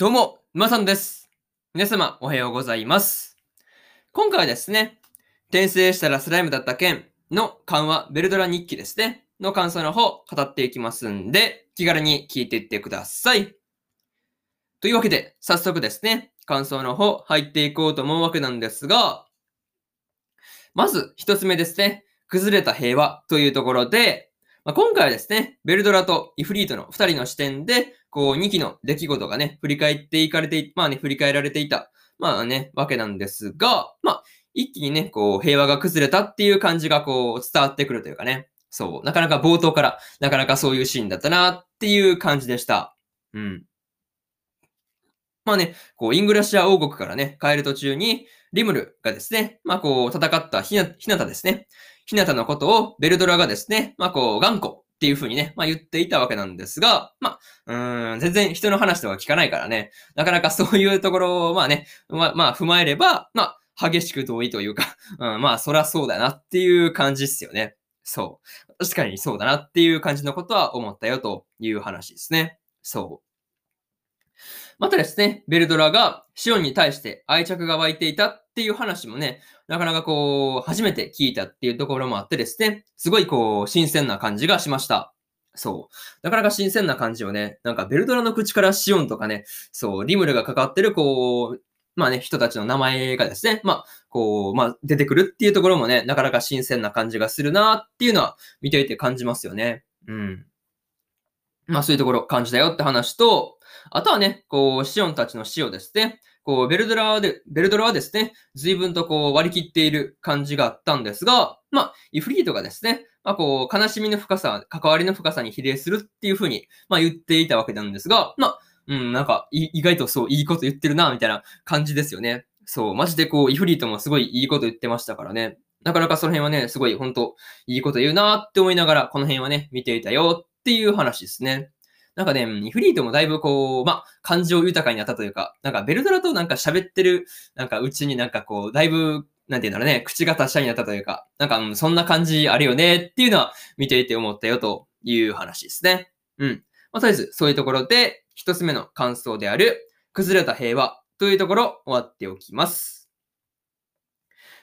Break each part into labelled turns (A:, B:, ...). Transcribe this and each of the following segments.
A: どうも、沼さんです。皆様、おはようございます。今回はですね、転生したらスライムだった件の緩和ベルドラ日記ですね、の感想の方、語っていきますんで、気軽に聞いていってください。というわけで、早速ですね、感想の方、入っていこうと思うわけなんですが、まず、一つ目ですね、崩れた平和というところで、まあ、今回はですね、ベルドラとイフリートの二人の視点で、こう、2期の出来事がね、振り返っていかれて、まあね、振り返られていた、まあね、わけなんですが、まあ、一気にね、こう、平和が崩れたっていう感じがこう、伝わってくるというかね、そう、なかなか冒頭から、なかなかそういうシーンだったなっていう感じでした。うん。まあね、こう、イングラシア王国からね、帰る途中に、リムルがですね、まあこう、戦ったひな、ひなたですね。ひなたのことをベルドラがですね、まあこう、頑固っていう風にね、まあ言っていたわけなんですが、まあ、うーん、全然人の話とか聞かないからね、なかなかそういうところを、まあね、まあ、まあ踏まえれば、まあ、激しく同意というか、うん、まあ、そらそうだなっていう感じっすよね。そう。確かにそうだなっていう感じのことは思ったよという話ですね。そう。またですね、ベルドラがシオンに対して愛着が湧いていたっていう話もね、なかなかこう、初めて聞いたっていうところもあってですね、すごいこう、新鮮な感じがしました。そう。なかなか新鮮な感じをね、なんかベルドラの口からシオンとかね、そう、リムルがかかってるこう、まあね、人たちの名前がですね、まあ、こう、まあ、出てくるっていうところもね、なかなか新鮮な感じがするなっていうのは、見ていて感じますよね。うん。まあ、そういうところ感じたよって話と、あとはね、こう、シオンたちの死をですね、こう、ベルドラで、ベルドラはですね、随分とこう、割り切っている感じがあったんですが、まあ、イフリートがですね、まあ、こう、悲しみの深さ、関わりの深さに比例するっていうふうに、まあ、言っていたわけなんですが、まあ、うん、なんか、意外とそう、いいこと言ってるな、みたいな感じですよね。そう、マジでこう、イフリートもすごいいいこと言ってましたからね。なかなかその辺はね、すごい本当いいこと言うなって思いながら、この辺はね、見ていたよっていう話ですね。なんかね、イフリートもだいぶこう、まあ、感情豊かになったというか、なんかベルドラとなんか喋ってる、なんかうちになんかこう、だいぶ、なんて言うんだろうね、口が達者になったというか、なんか、うん、そんな感じあるよねっていうのは見ていて思ったよという話ですね。うん。まあ、とりあえず、そういうところで、一つ目の感想である、崩れた平和というところ、終わっておきます。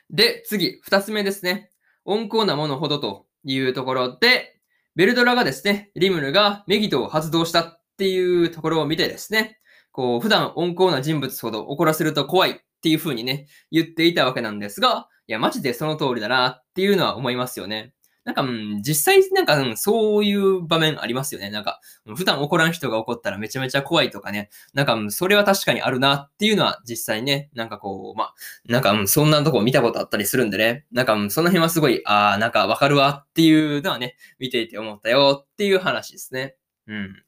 A: で、次、二つ目ですね。温厚なものほどというところで、ベルドラがですね、リムルがメギトを発動したっていうところを見てですね、こう、普段温厚な人物ほど怒らせると怖いっていう風にね、言っていたわけなんですが、いや、マジでその通りだなっていうのは思いますよね。なんか、うん、実際、なんか、うん、そういう場面ありますよね。なんか、普段怒らん人が怒ったらめちゃめちゃ怖いとかね。なんか、うん、それは確かにあるなっていうのは実際ね、なんかこう、まあ、なんか、うん、そんなとこ見たことあったりするんでね。なんか、うん、その辺はすごい、ああ、なんかわかるわっていうのはね、見ていて思ったよっていう話ですね。うん。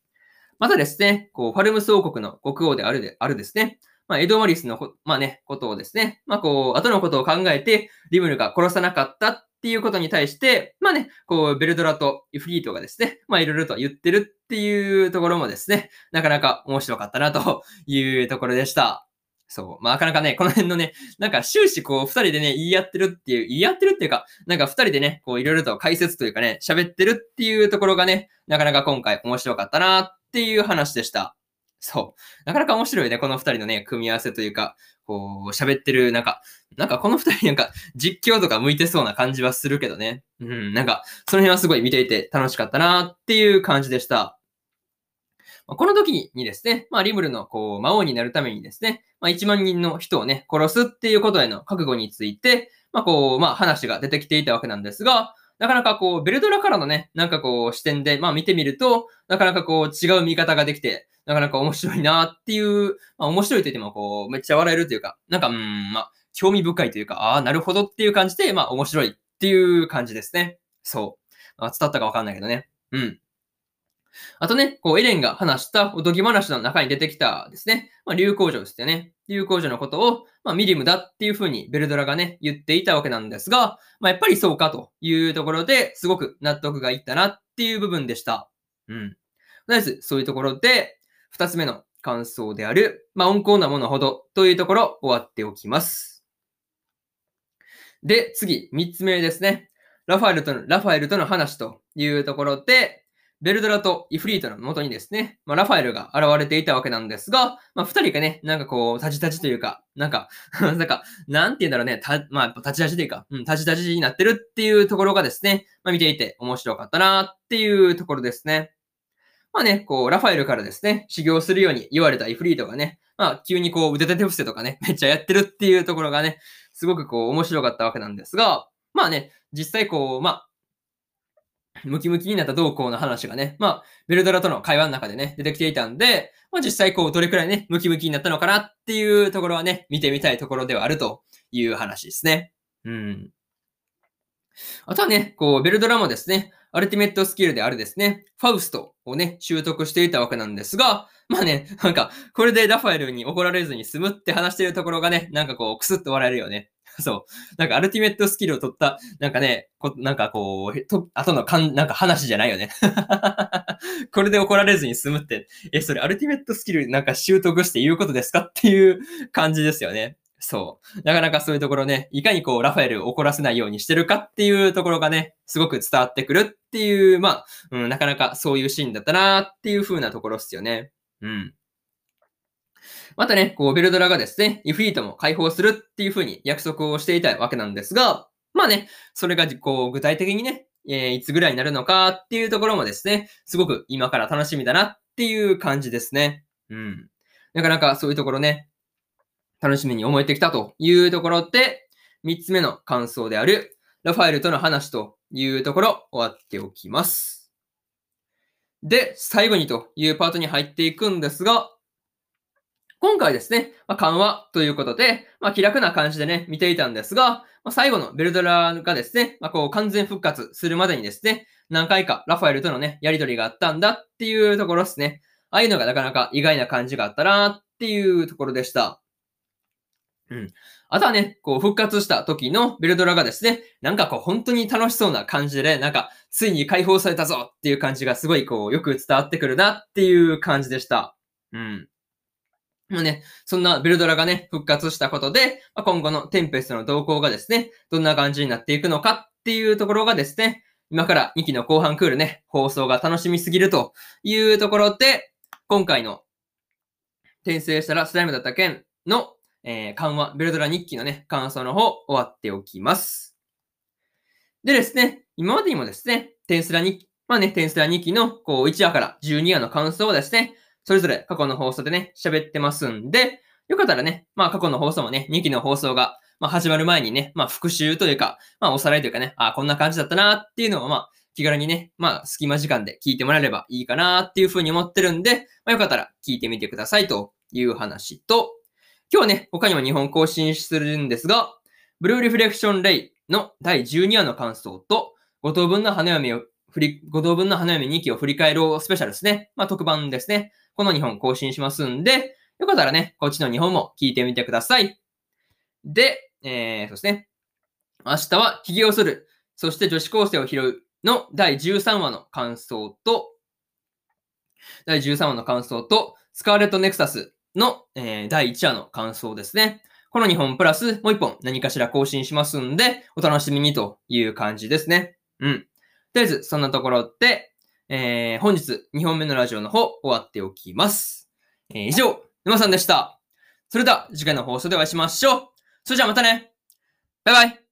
A: またですね、こう、ファルムス王国の国王であるで、あるですね。まあ、エドマリスの、まあね、ことをですね、まあこう、後のことを考えて、リムルが殺さなかったっていうことに対して、まあね、こう、ベルドラとイフリートがですね、まあいろいろと言ってるっていうところもですね、なかなか面白かったなというところでした。そう。まあ、なかなかね、この辺のね、なんか終始こう、二人でね、言い合ってるっていう、言い合ってるっていうか、なんか二人でね、こう、いろいろと解説というかね、喋ってるっていうところがね、なかなか今回面白かったなっていう話でした。そう。なかなか面白いね、この二人のね、組み合わせというか、こう、喋ってる、なんか、なんかこの二人なんか実況とか向いてそうな感じはするけどね。うん、なんか、その辺はすごい見ていて楽しかったなっていう感じでした。この時にですね、まあ、リムルのこう魔王になるためにですね、まあ、1万人の人をね、殺すっていうことへの覚悟について、まあ、こう、まあ、話が出てきていたわけなんですが、なかなかこう、ベルドラからのね、なんかこう、視点で、まあ見てみると、なかなかこう、違う見方ができて、なかなか面白いなっていう、まあ面白いと言ってもこう、めっちゃ笑えるというか、なんか、うん、まあ、興味深いというか、ああ、なるほどっていう感じで、まあ面白いっていう感じですね。そう。まあ、伝ったかわかんないけどね。うん。あとね、こう、エレンが話したおとぎ話の中に出てきたですね、まあ、流行女ですよね。流行女のことを、まあ、ミリムだっていうふうにベルドラがね、言っていたわけなんですが、まあ、やっぱりそうかというところですごく納得がいったなっていう部分でした。うん。とりあえず、そういうところで、二つ目の感想である、まあ、温厚なものほどというところ終わっておきます。で、次、三つ目ですね。ラファエルとの、ラファエルとの話というところで、ベルドラとイフリートの元にですね、まあ、ラファエルが現れていたわけなんですが、まあ、二人がね、なんかこう、タジタジというか、なんか、なんか、なんて言うんだろうね、た、まあ、タジタジというか、うん、タジタジになってるっていうところがですね、まあ、見ていて面白かったなっていうところですね。まあね、こう、ラファエルからですね、修行するように言われたイフリートがね、まあ、急にこう、腕立て伏せとかね、めっちゃやってるっていうところがね、すごくこう、面白かったわけなんですが、まあね、実際こう、まあ、ムキムキになった動向の話がね、まあ、ベルドラとの会話の中でね、出てきていたんで、まあ実際こう、どれくらいね、ムキムキになったのかなっていうところはね、見てみたいところではあるという話ですね。うん。あとはね、こう、ベルドラもですね、アルティメットスキルであるですね、ファウストをね、習得していたわけなんですが、まあね、なんか、これでラファエルに怒られずに済むって話してるところがね、なんかこう、クスッと笑えるよね。そう。なんか、アルティメットスキルを取った、なんかね、こなんかこう、と、後のかん、なんか話じゃないよね。これで怒られずに済むって、え、それアルティメットスキルなんか習得して言うことですか？っていう感じですよね。そう。なかなかそういうところね、いかにこう、ラファエルを怒らせないようにしてるかっていうところがね、すごく伝わってくるっていう、まあ、うん、なかなかそういうシーンだったなっていう風なところっすよね。うん。またね、こう、ベルドラがですね、イフリートも解放するっていう風に約束をしていたわけなんですが、まあね、それが、こう、具体的にね、えー、いつぐらいになるのかっていうところもですね、すごく今から楽しみだなっていう感じですね。うん。なかなかそういうところね、楽しみに思えてきたというところで、三つ目の感想である、ラファエルとの話というところ、終わっておきます。で、最後にというパートに入っていくんですが、今回ですね、まあ、緩和ということで、まあ、気楽な感じでね、見ていたんですが、まあ、最後のベルドラがですね、まあ、こう完全復活するまでにですね、何回かラファエルとのね、やりとりがあったんだっていうところですね。ああいうのがなかなか意外な感じがあったなっていうところでした。うん。あとはね、こう復活した時のベルドラがですね、なんかこう本当に楽しそうな感じで、なんかついに解放されたぞっていう感じがすごいこうよく伝わってくるなっていう感じでした。うん。もうね、そんなベルドラがね、復活したことで、まあ、今後のテンペストの動向がですね、どんな感じになっていくのかっていうところがですね、今から2期の後半クールね、放送が楽しみすぎるというところで、今回の転生したらスライムだった件の、えー、緩和、ベルドラ日記のね、感想の方終わっておきます。でですね、今までにもですね、テンスラ日記、まあね、テンスラ2期のこう1話から12話の感想をですね、それぞれ過去の放送でね、喋ってますんで、よかったらね、まあ過去の放送もね、2期の放送が、まあ始まる前にね、まあ復習というか、まあおさらいというかね、あこんな感じだったなっていうのをまあ気軽にね、まあ隙間時間で聞いてもらえればいいかなっていうふうに思ってるんで、まあよかったら聞いてみてくださいという話と、今日はね、他にも2本更新するんですが、ブルーリフレクションレイの第12話の感想と、5等分の花嫁を振り、5等分の花嫁2期を振り返ろうスペシャルですね。まあ特番ですね。この2本更新しますんで、よかったらね、こっちの2本も聞いてみてください。で、えー、そうですね。明日は髭を剃る、そして女子高生を拾うの第13話の感想と、第13話の感想と、スカーレットネクサスの、えー、第1話の感想ですね。この2本プラスもう1本何かしら更新しますんで、お楽しみにという感じですね。うん。とりあえず、そんなところで、えー、本日2本目のラジオの方終わっておきます。えー、以上、沼さんでした。それでは次回の放送でお会いしましょう。それじゃあまたね。バイバイ。